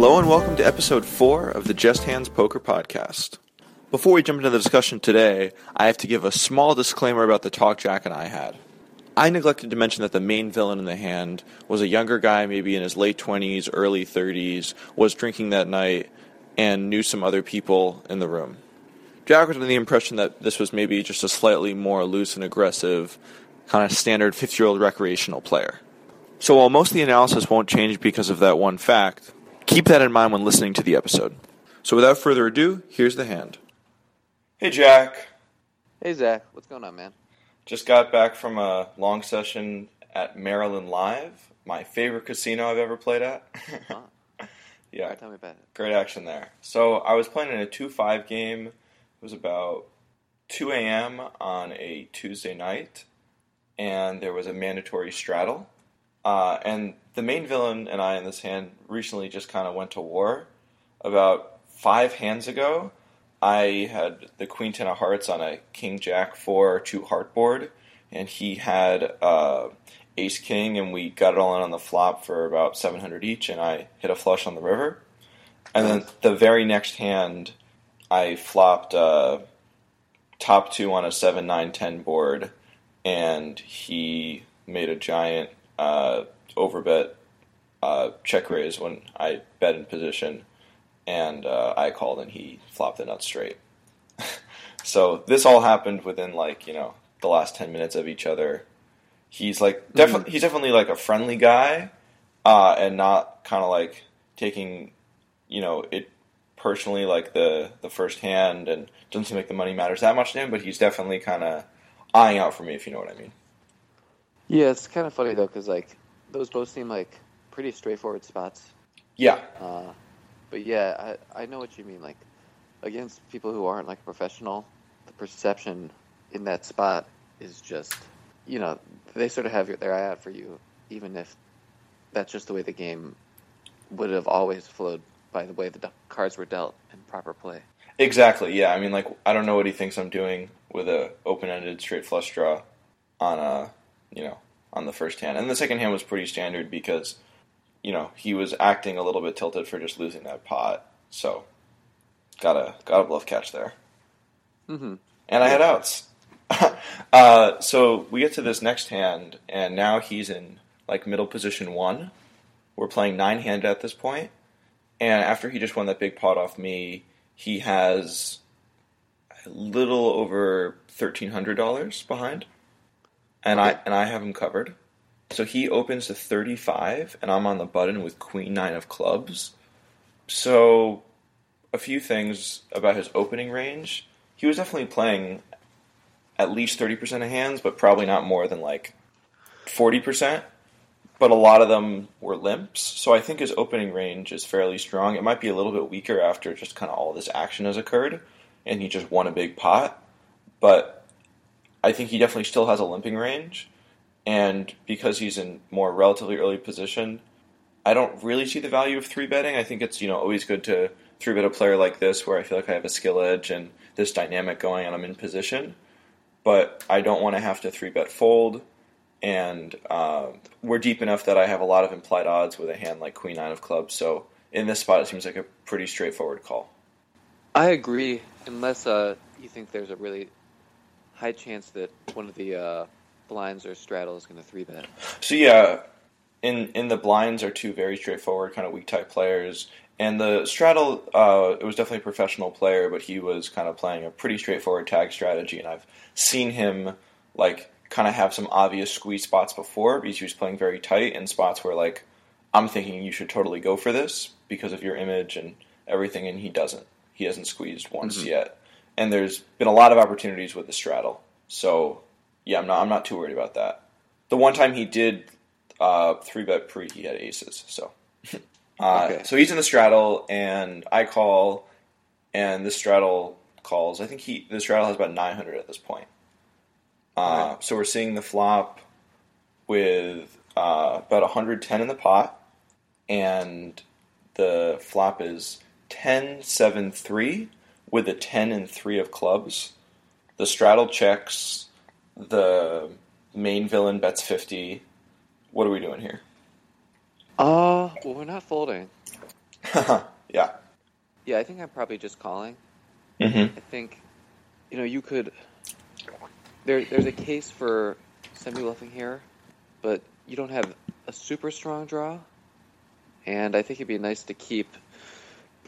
Hello and welcome to episode 4 of the Just Hands Poker Podcast. Before we jump into the discussion today, I have to give a small disclaimer about the talk Jack and I had. I neglected to mention that the main villain in the hand was a younger guy, maybe in his late 20s, early 30s, was drinking that night, and knew some other people in the room. Jack was under the impression that this was maybe just a slightly more loose and aggressive, kind of standard 50 year old recreational player. So while most of the analysis won't change because of that one fact, keep that in mind when listening to the episode. So without further ado, here's the hand. Hey, Jack. Hey Zach, what's going on, man? Just got back from a long session at Maryland Live, my favorite casino I've ever played at. Huh? yeah, Alright, tell me about it. great action there. So I was playing in a 2 5 game. It was about 2 a.m. on a Tuesday night, and there was a mandatory straddle. Uh, and the main villain and I in this hand recently just kind of went to war. About five hands ago, I had the Queen Ten of Hearts on a King Jack 4 2 heart board, and he had uh, Ace King, and we got it all in on the flop for about 700 each, and I hit a flush on the river. And then the very next hand, I flopped uh, top two on a 7 9 10 board, and he made a giant uh, overbet uh, check raise when I bet in position, and uh, I called and he flopped the nuts straight. so this all happened within like you know the last ten minutes of each other. He's like definitely he's definitely like a friendly guy, uh, and not kind of like taking you know it personally like the the first hand and doesn't seem like the money matters that much to him. But he's definitely kind of eyeing out for me if you know what I mean. Yeah, it's kind of funny though, because like those both seem like pretty straightforward spots. Yeah, Uh, but yeah, I I know what you mean. Like against people who aren't like a professional, the perception in that spot is just, you know, they sort of have their eye out for you, even if that's just the way the game would have always flowed by the way the cards were dealt in proper play. Exactly. Yeah. I mean, like, I don't know what he thinks I'm doing with a open-ended straight flush draw on a, you know, on the first hand, and the second hand was pretty standard because, you know, he was acting a little bit tilted for just losing that pot. So, got a got a bluff catch there, Mm-hmm. and I had outs. uh, so we get to this next hand, and now he's in like middle position one. We're playing nine hand at this point, and after he just won that big pot off me, he has a little over thirteen hundred dollars behind, and I and I have him covered. So he opens to thirty five, and I'm on the button with Queen Nine of Clubs. So, a few things about his opening range. He was definitely playing at least thirty percent of hands, but probably not more than like forty percent. But a lot of them were limps, so I think his opening range is fairly strong. It might be a little bit weaker after just kind of all this action has occurred, and he just won a big pot. But I think he definitely still has a limping range, and because he's in more relatively early position, I don't really see the value of three betting. I think it's you know always good to three bet a player like this where I feel like I have a skill edge and this dynamic going and I'm in position. But I don't want to have to three bet fold, and um, we're deep enough that I have a lot of implied odds with a hand like Queen Nine of Clubs. So in this spot, it seems like a pretty straightforward call. I agree, unless uh, you think there's a really high chance that one of the uh, blinds or straddle is going to three bet. So yeah, in in the blinds are two very straightforward kind of weak type players, and the straddle uh, it was definitely a professional player, but he was kind of playing a pretty straightforward tag strategy, and I've seen him like kind of have some obvious squeeze spots before because he was playing very tight in spots where like I'm thinking you should totally go for this because of your image and everything, and he doesn't. He hasn't squeezed once Mhm. yet, and there's been a lot of opportunities with the straddle. So yeah, I'm not I'm not too worried about that. The one time he did uh, three bet pre, he had aces. So, uh, Okay. so he's in the straddle, and I call, and the straddle calls. I think he the straddle has about 900 at this point. Uh, Okay. So we're seeing the flop with uh, about 110 in the pot, and the flop is 10 7 3 with a 10 and 3 of clubs. The straddle checks. The main villain bets 50. What are we doing here? Uh, well, we're not folding. yeah. Yeah, I think I'm probably just calling. Mm-hmm. I think, you know, you could. There, there's a case for semi bluffing here, but you don't have a super strong draw, and I think it'd be nice to keep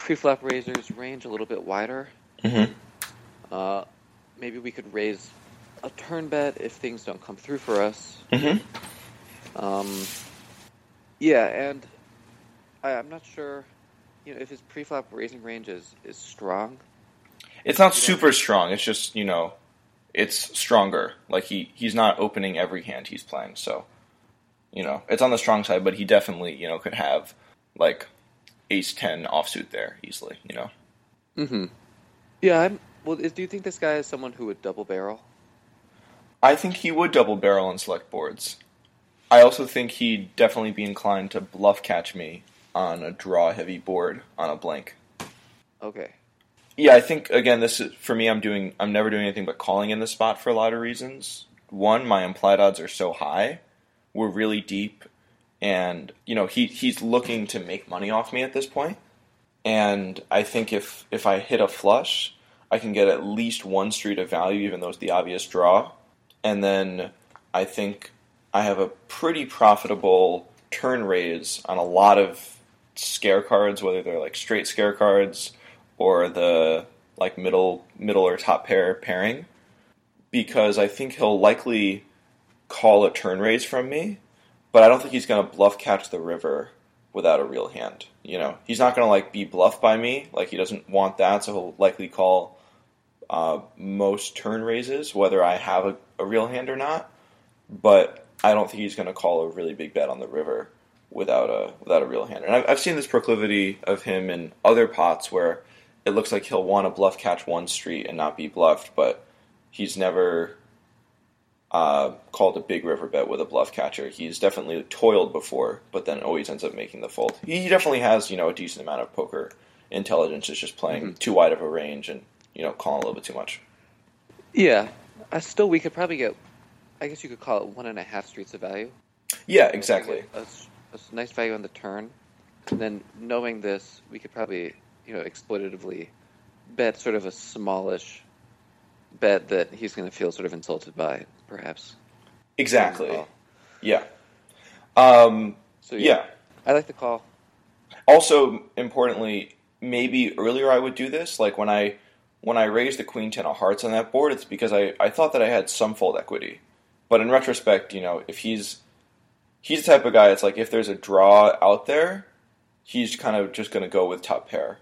pre-flop raisers range a little bit wider. Mm-hmm. Uh, maybe we could raise a turn bet if things don't come through for us. Mm-hmm. Um, yeah, and I, I'm not sure, you know, if his pre-flop raising range is, is strong. It's not super strong. It's just you know, it's stronger. Like he he's not opening every hand he's playing, so you know it's on the strong side. But he definitely you know could have like ace ten offsuit there easily. You know. Mm-hmm. Yeah, I'm. Well, do you think this guy is someone who would double barrel? I think he would double barrel on select boards. I also think he'd definitely be inclined to bluff catch me on a draw heavy board on a blank. Okay. Yeah, I think again this is for me I'm doing I'm never doing anything but calling in the spot for a lot of reasons. One, my implied odds are so high. We're really deep and you know, he he's looking to make money off me at this point. And I think if if I hit a flush, I can get at least one street of value even though it's the obvious draw. And then I think I have a pretty profitable turn raise on a lot of scare cards, whether they're like straight scare cards or the like middle middle or top pair pairing, because I think he'll likely call a turn raise from me, but I don't think he's going to bluff catch the river without a real hand. You know, he's not going to like be bluffed by me. Like he doesn't want that, so he'll likely call uh, most turn raises, whether I have a, a real hand or not. But I don't think he's going to call a really big bet on the river without a without a real hand. And I've, I've seen this proclivity of him in other pots where it looks like he'll want to bluff catch one street and not be bluffed, but he's never uh, called a big river bet with a bluff catcher. He's definitely toiled before, but then always ends up making the fold. He definitely has you know a decent amount of poker intelligence. It's just playing too wide of a range and you know calling a little bit too much. Yeah. I still, we could probably get. I guess you could call it one and a half streets of value. Yeah, exactly. A nice value on the turn, and then knowing this, we could probably, you know, exploitatively bet sort of a smallish bet that he's going to feel sort of insulted by, perhaps. Exactly. Yeah. Um, So yeah. I like the call. Also, importantly, maybe earlier I would do this. Like when I when I raised the queen ten of hearts on that board, it's because I, I thought that I had some fold equity. But in retrospect, you know, if he's he's the type of guy. It's like if there's a draw out there, he's kind of just going to go with top pair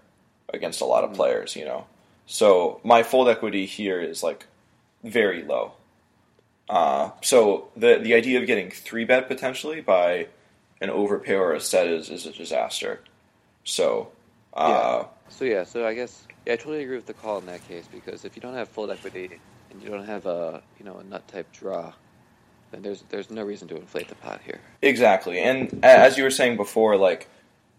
against a lot of players. You know, so my fold equity here is like very low. Uh, so the the idea of getting three bet potentially by an overpair or a set is, is a disaster. So, uh, So yeah, so I guess yeah, I totally agree with the call in that case because if you don't have fold equity and you don't have a you know a nut type draw, then there's there's no reason to inflate the pot here. exactly. And as you were saying before, like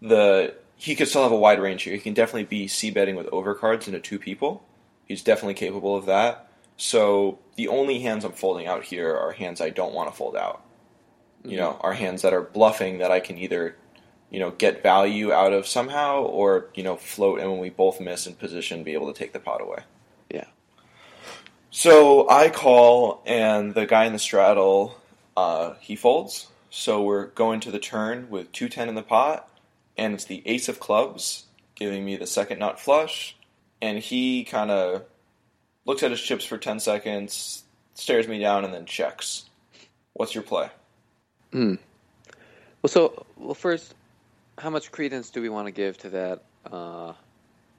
the he could still have a wide range here. He can definitely be c betting with overcards into two people. He's definitely capable of that. So the only hands I'm folding out here are hands I don't want to fold out. You know, are hands that are bluffing that I can either, you know, get value out of somehow or, you know, float and when we both miss in position be able to take the pot away. Yeah. So I call, and the guy in the straddle, uh, he folds. So we're going to the turn with 210 in the pot, and it's the ace of clubs, giving me the second nut flush. And he kind of looks at his chips for 10 seconds, stares me down, and then checks. What's your play? Hmm. Well, so well first, how much credence do we want to give to that uh,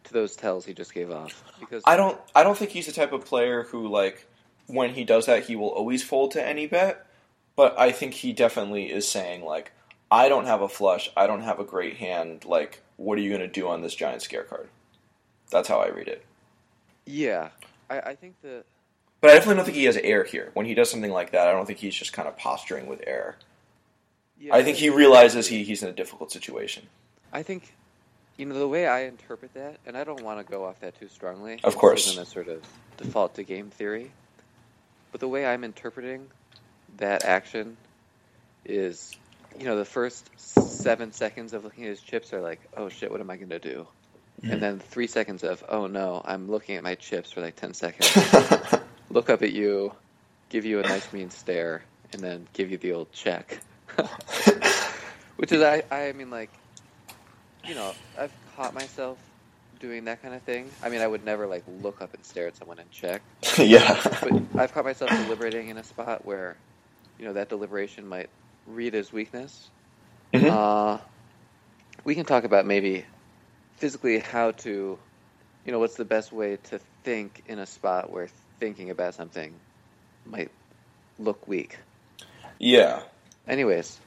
to those tells he just gave off? Because I don't. I don't think he's the type of player who like when he does that he will always fold to any bet. But I think he definitely is saying like, I don't have a flush. I don't have a great hand. Like, what are you going to do on this giant scare card? That's how I read it. yeah, I, I think the But I definitely don't think he has air here. When he does something like that, I don't think he's just kind of posturing with air. yeah, I think he realizes he, he's in a difficult situation. I think, you know, the way I interpret that, and I don't want to go off that too strongly. Of course. Isn't a sort of default to game theory. But the way I'm interpreting that action is you know, the first seven seconds of looking at his chips are like, oh shit, what am I gonna do? And mm-hmm. then three seconds of, oh no, I'm looking at my chips for like ten seconds. Look up at you, give you a nice mean stare, and then give you the old check. Which is, I, I mean, like, you know, I've caught myself doing that kind of thing. I mean, I would never like look up and stare at someone and check, yeah. but I've caught myself deliberating in a spot where, you know, that deliberation might read as weakness. Mhm. Uh, we can talk about maybe physically how to, you know, what's the best way to think in a spot where thinking about something might look weak. Yeah. Anyways,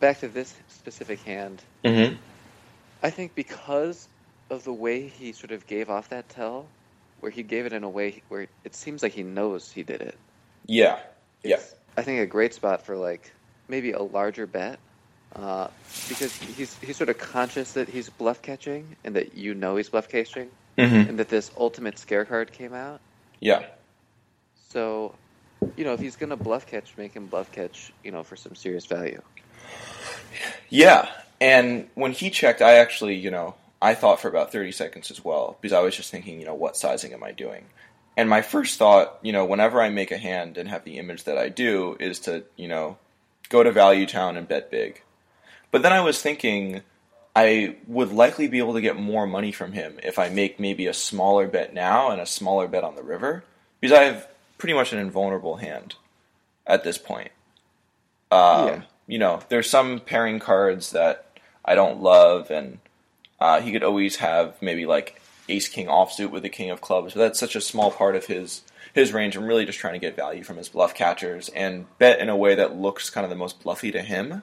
back to this specific hand. Mm-hmm. I think because of the way he sort of gave off that tell, where he gave it in a way where it seems like he knows he did it. Yeah. Yeah. I think a great spot for like maybe a larger bet, uh, because he's he's sort of conscious that he's bluff catching and that you know he's bluff catching, Mm-hmm. and that this ultimate scare card came out. Yeah. So, you know, if he's gonna bluff catch, make him bluff catch, you know, for some serious value. Yeah. And when he checked, I actually, you know, I thought for about 30 seconds as well because I was just thinking, you know, what sizing am I doing? And my first thought, you know, whenever I make a hand and have the image that I do is to, you know, go to Value Town and bet big. But then I was thinking I would likely be able to get more money from him if I make maybe a smaller bet now and a smaller bet on the river because I have pretty much an invulnerable hand at this point. Um, Yeah. You know, there's some pairing cards that I don't love, and uh, he could always have maybe like Ace King offsuit with the King of Clubs, but that's such a small part of his his range. I'm really just trying to get value from his bluff catchers and bet in a way that looks kind of the most bluffy to him.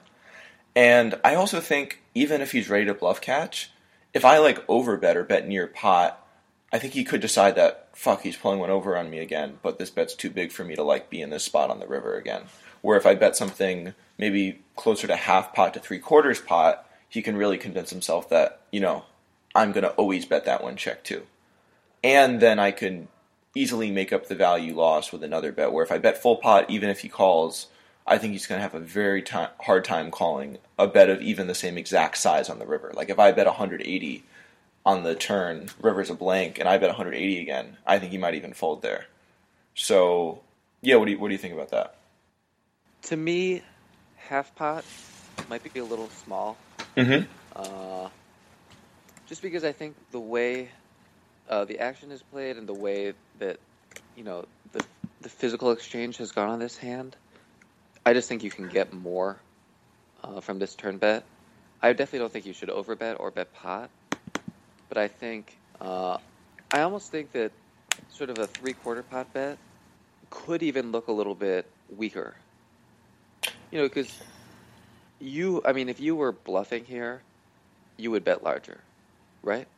And I also think even if he's ready to bluff catch, if I like overbet or bet near pot, I think he could decide that fuck he's pulling one over on me again, but this bet's too big for me to like be in this spot on the river again. Where if I bet something maybe closer to half pot to three quarters pot, he can really convince himself that, you know, I'm gonna always bet that one check too. And then I can easily make up the value loss with another bet where if I bet full pot, even if he calls, I think he's going to have a very hard time calling a bet of even the same exact size on the river. Like if I bet 180 on the turn, river's a blank, and I bet 180 again, I think he might even fold there. So, yeah, what do you what do you think about that? To me, half pot might be a little small. Mm-hmm. Uh, just because I think the way uh, the action is played and the way that you know the the physical exchange has gone on this hand, I just think you can get more uh, from this turn bet. I definitely don't think you should overbet or bet pot, but I think uh, I almost think that sort of a three quarter pot bet could even look a little bit weaker. You know, because you, I mean, if you were bluffing here, you would bet larger, right?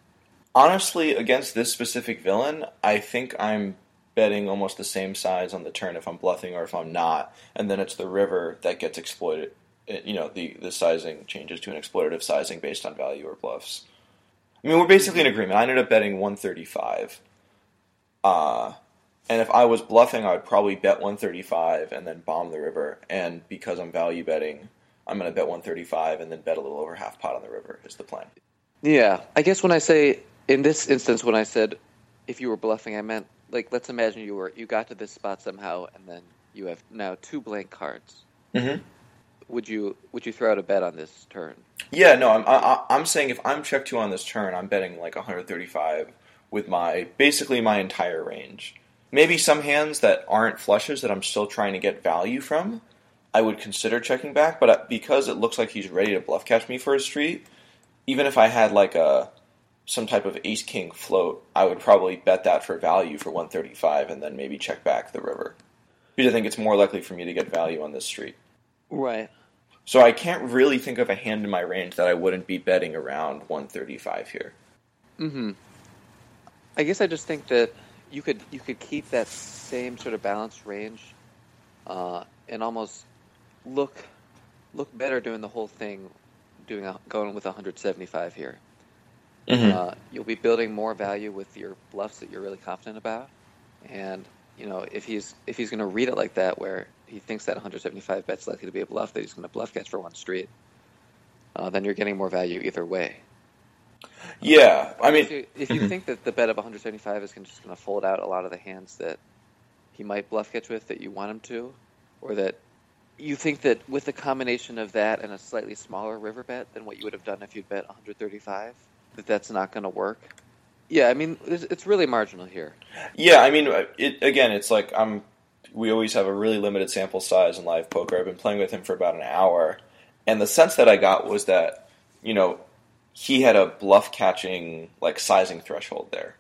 Honestly, against this specific villain, I think I'm betting almost the same size on the turn if I'm bluffing or if I'm not, and then it's the river that gets exploited. It- you know, the the sizing changes to an exploitative sizing based on value or bluffs. I mean, we're basically in agreement. I ended up betting 135. Uh, and if I was bluffing, I would probably bet 135 and then bomb the river. And because I'm value betting, I'm going to bet 135 and then bet a little over half pot on the river is the plan. Yeah, I guess when I say in this instance, when I said if you were bluffing, I meant like let's imagine you were you got to this spot somehow, and then you have now two blank cards. Mm-hmm. Would you would you throw out a bet on this turn? Yeah, no, I'm I, I'm saying if I'm check two on this turn, I'm betting like 135 with my basically my entire range. Maybe some hands that aren't flushes that I'm still trying to get value from, I would consider checking back. But uh, because it looks like he's ready to bluff catch me for a street, even if I had like a some type of ace king float, I would probably bet that for value for 135 and then maybe check back the river. Because I think it's more likely for me to get value on this street. Right. So I can't really think of a hand in my range that I wouldn't be betting around 135 here. Mm-hmm. I guess I just think that you could you could keep that same sort of balanced range, uh, and almost look look better doing the whole thing, doing a, going with 175 here. Mm-hmm. Uh, you'll be building more value with your bluffs that you're really confident about, and you know, if he's if he's going to read it like that, where he thinks that 175 bet's likely to be a bluff, that he's going to bluff catch for one street, uh, then you're getting more value either way. Yeah, I mean, if you, if you think that the bet of 175 is gonna, just going to fold out a lot of the hands that he might bluff catch with that you want him to, or that you think that with the combination of that and a slightly smaller river bet than what you would have done if you'd bet 135, that that's not going to work. Yeah, I mean, it's, it's really marginal here. Yeah, I mean, it, again, it's like I'm. We always have a really limited sample size in live poker. I've been playing with him for about an hour, and the sense that I got was that you know he had a bluff catching like sizing threshold there,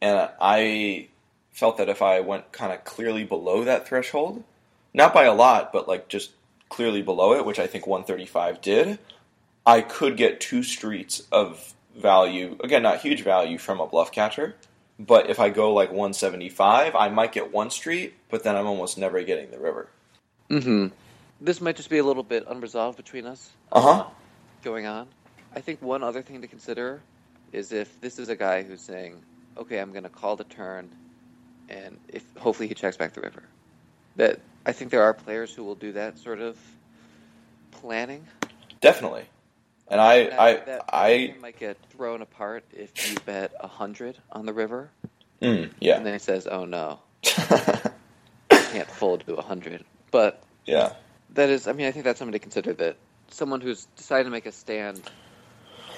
and I felt that if I went kind of clearly below that threshold, not by a lot, but like just clearly below it, which I think 135 did, I could get two streets of value. Again, not huge value from a bluff catcher. But if I go like 175, I might get one street, but then I'm almost never getting the river. Mm-hmm. This might just be a little bit unresolved between us. Uh huh. Going on. I think one other thing to consider is if this is a guy who's saying, "Okay, I'm going to call the turn," and if hopefully he checks back the river. That I think there are players who will do that sort of planning. Definitely. And I, I, that I, might get thrown apart if you bet a hundred on the river, mm, yeah. and then he says, "Oh no, I can't fold to a hundred. But yeah, that is, I mean, I think that's something to consider. That someone who's decided to make a stand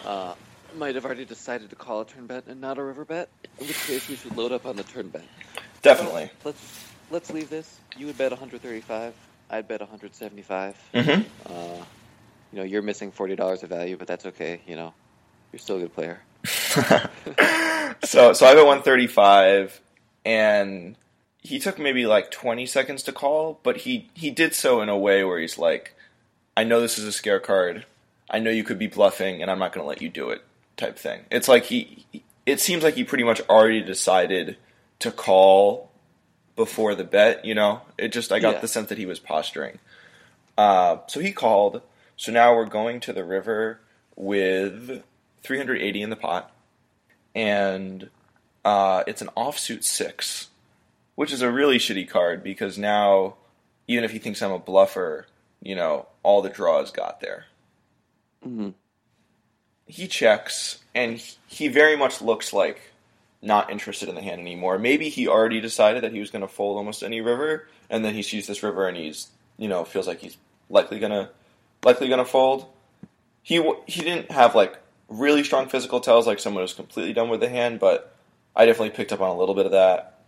uh, might have already decided to call a turn bet and not a river bet. In which case, we should load up on the turn bet. definitely. Let's let's leave this. You would bet 135. I'd bet 175. hmm Uh, you know, you're missing forty dollars of value, but that's okay. You know, you're still a good player. so, so I have bet 135, and he took maybe like 20 seconds to call, but he he did so in a way where he's like, "I know this is a scare card. I know you could be bluffing, and I'm not going to let you do it." Type thing. It's like he. It seems like he pretty much already decided to call before the bet. You know, it just I got Yeah. the sense that he was posturing. Uh, so he called. So now we're going to the river with 380 in the pot, and uh, it's an offsuit six, which is a really shitty card because now, even if he thinks I'm a bluffer, you know, all the draws got there. Mm-hmm. He checks, and he- very much looks like not interested in the hand anymore. Maybe he already decided that he was going to fold almost any river, and then he sees this river and he's, you know, feels like he's likely gonna, likely gonna fold. He he didn't have like really strong physical tells like someone who's completely done with the hand, but I definitely picked up on a little bit of that.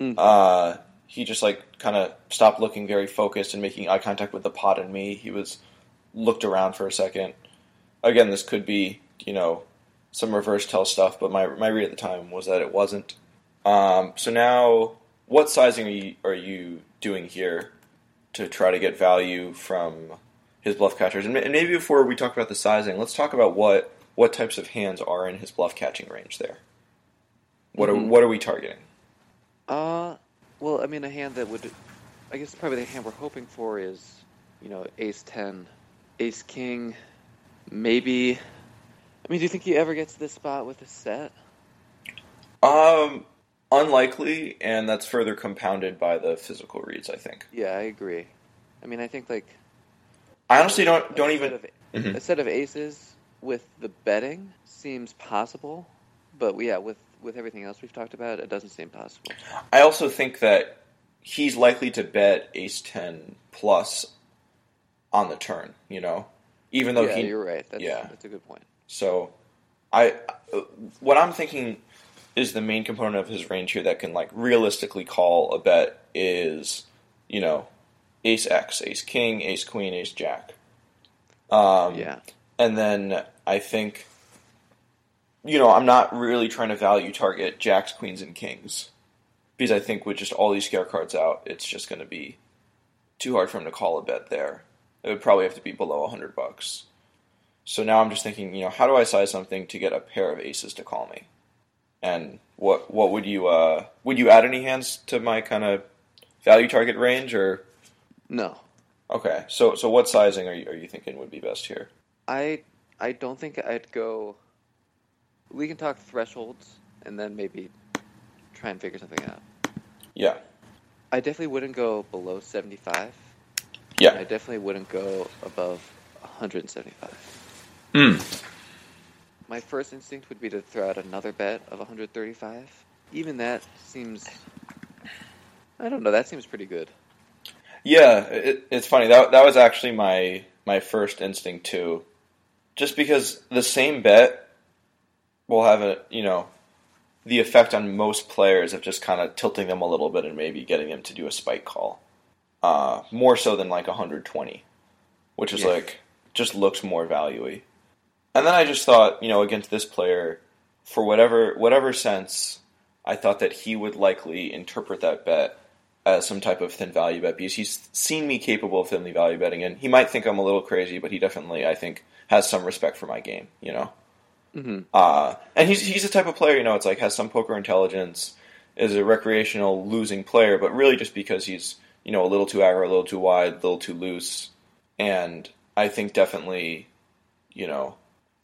Mhm. Uh, he just like kind of stopped looking very focused and making eye contact with the pot and me. He was looked around for a second. Again, this could be you know some reverse tell stuff, but my my read at the time was that it wasn't. Um, so now, what sizing are you are you doing here to try to get value from his bluff catchers? And, and maybe before we talk about the sizing, let's talk about what what types of hands are in his bluff catching range there. What are Mhm. what are we targeting? Uh, well, I mean, a hand that would, I guess, probably the hand we're hoping for is, you know, Ace Ten, Ace King, maybe. I mean, do you think he ever gets to this spot with a set? Um, unlikely, and that's further compounded by the physical reads. I think. Yeah, I agree. I mean, I think like I honestly don't don't even. of- Mhm. a set of aces with the betting seems possible, but yeah, with with everything else we've talked about, it doesn't seem possible. I also think that he's likely to bet ace ten plus on the turn. You know, even though yeah, he. you're right. That's, yeah. that's a good point. So, I what I'm thinking is the main component of his range here that can like realistically call a bet is you know ace X, ace king, ace queen, ace jack. Um, yeah, And then I think, you know, I'm not really trying to value target jacks, queens, and kings because I think with just all these scare cards out, it's just going to be too hard for him to call a bet there. It would probably have to be below hundred bucks. So now I'm just thinking, you know, how do I size something to get a pair of aces to call me? And what what would you uh, would you add any hands to my kind of value target range or no, okay? So so what sizing are you, are you thinking would be best here? I I don't think I'd go. We can talk thresholds and then maybe try and figure something out. Yeah. I definitely wouldn't go below 75. Yeah. I definitely wouldn't go above 175. Mm. My first instinct would be to throw out another bet of 135. Even that seems. I don't know. That seems pretty good. Yeah, it, it's funny. That that was actually my my first instinct too. Just because the same bet will have a you know the effect on most players of just kind of tilting them a little bit and maybe getting them to do a spike call, uh, more so than like 120, which is Yeah. like just looks more valuey. And then I just thought, you know, against this player, for whatever whatever sense, I thought that he would likely interpret that bet as some type of thin value bet because he's seen me capable of thinly value betting, and he might think I'm a little crazy, but he definitely, I think, has some respect for my game. You know, hmm uh, and he's he's the type of player, you know, it's like has some poker intelligence, is a recreational losing player, but really just because he's you know a little too aggro, a little too wide, a little too loose, and I think definitely, you know,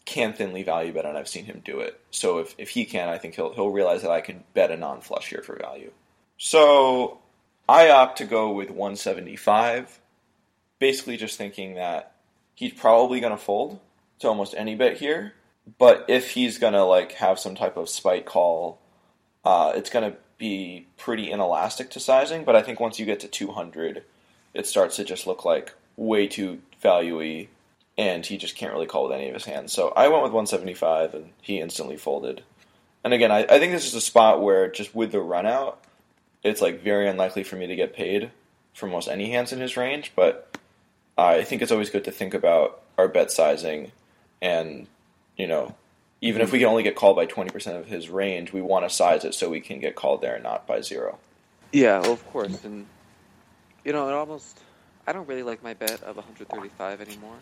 can thinly value bet, and I've seen him do it. So if if he can, I think he'll he'll realize that I can bet a non flush here for value. So I opt to go with 175, basically just thinking that he's probably going to fold to almost any bet here. But if he's going to like have some type of spike call, uh, it's going to be pretty inelastic to sizing. But I think once you get to 200, it starts to just look like way too valuey, and he just can't really call with any of his hands. So I went with 175, and he instantly folded. And again, I, I think this is a spot where just with the run out, it's like very unlikely for me to get paid for most any hands in his range. But I think it's always good to think about our bet sizing, and you know, even if we can only get called by 20% of his range, we want to size it so we can get called there and not by zero. Yeah, well, of course. And, you know, it almost. I don't really like my bet of 135 anymore.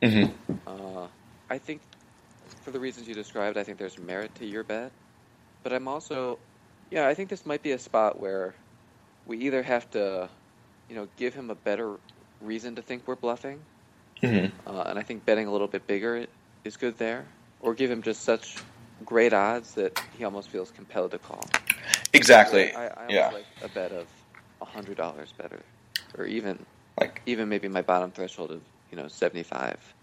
Mm-hmm. Uh, I think, for the reasons you described, I think there's merit to your bet. But I'm also, yeah, I think this might be a spot where we either have to, you know, give him a better reason to think we're bluffing, Mm-hmm. uh, and I think betting a little bit bigger is good there, or give him just such great odds that he almost feels compelled to call. Exactly. I, I yeah. like a bet of hundred dollars better, or even Like even maybe my bottom threshold of you know seventy five.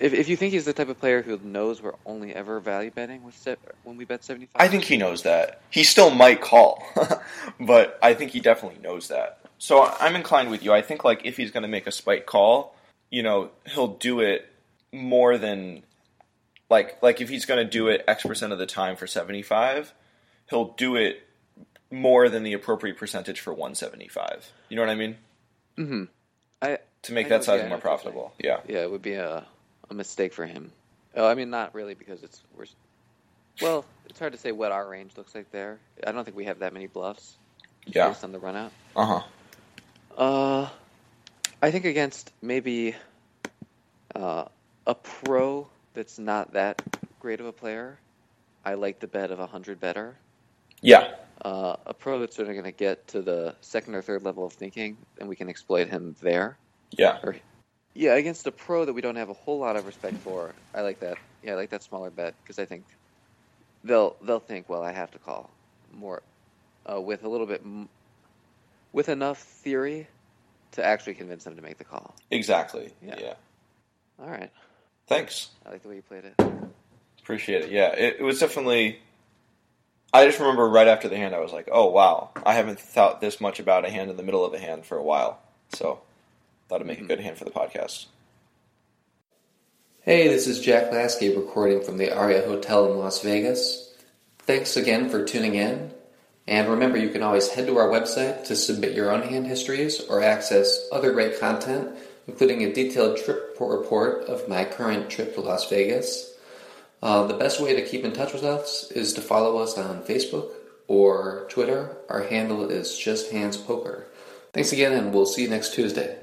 If if you think he's the type of player who knows we're only ever value betting with se- when we bet seventy five, I think he knows that. He still might call, but I think he definitely knows that. So I'm inclined with you. I think like if he's going to make a spike call, you know, he'll do it more than like like if he's going to do it X percent of the time for 75, he'll do it more than the appropriate percentage for 175. You know what I mean? hmm I To make I that sizing yeah, more what you're saying. profitable. Yeah. yeah, it would be a a mistake for him. Oh, I mean, not really because it's we're. Well, it's hard to say what our range looks like there. I don't think we have that many bluffs Yeah. based on the run out. Uh-huh. Uh, I think against maybe uh, a pro that's not that great of a player, I like the bet of 100 better. Yeah. Uh, a pro that's sort of going to get to the second or third level of thinking, and we can exploit him there. Yeah. Or, yeah, against a pro that we don't have a whole lot of respect for, I like that. Yeah, I like that smaller bet because I think they'll they'll think, well, I have to call more uh, with a little bit m- with enough theory to actually convince them to make the call. Exactly. Yeah. yeah. All right, Thanks. I like the way you played it. Appreciate it. Yeah, it, it was definitely. I just remember right after the hand, I was like, "Oh wow, I haven't thought this much about a hand in the middle of a hand for a while." So, thought it'd make a good hand for the podcast. Hey, this is Jack Lasky recording from the Aria Hotel in Las Vegas. Thanks again for tuning in. And remember, you can always head to our website to submit your own hand histories or access other great content, including a detailed trip report of my current trip to Las Vegas. Uh, the best way to keep in touch with us is to follow us on Facebook or Twitter. Our handle is Just Hands Poker. Thanks again, and we'll see you next Tuesday.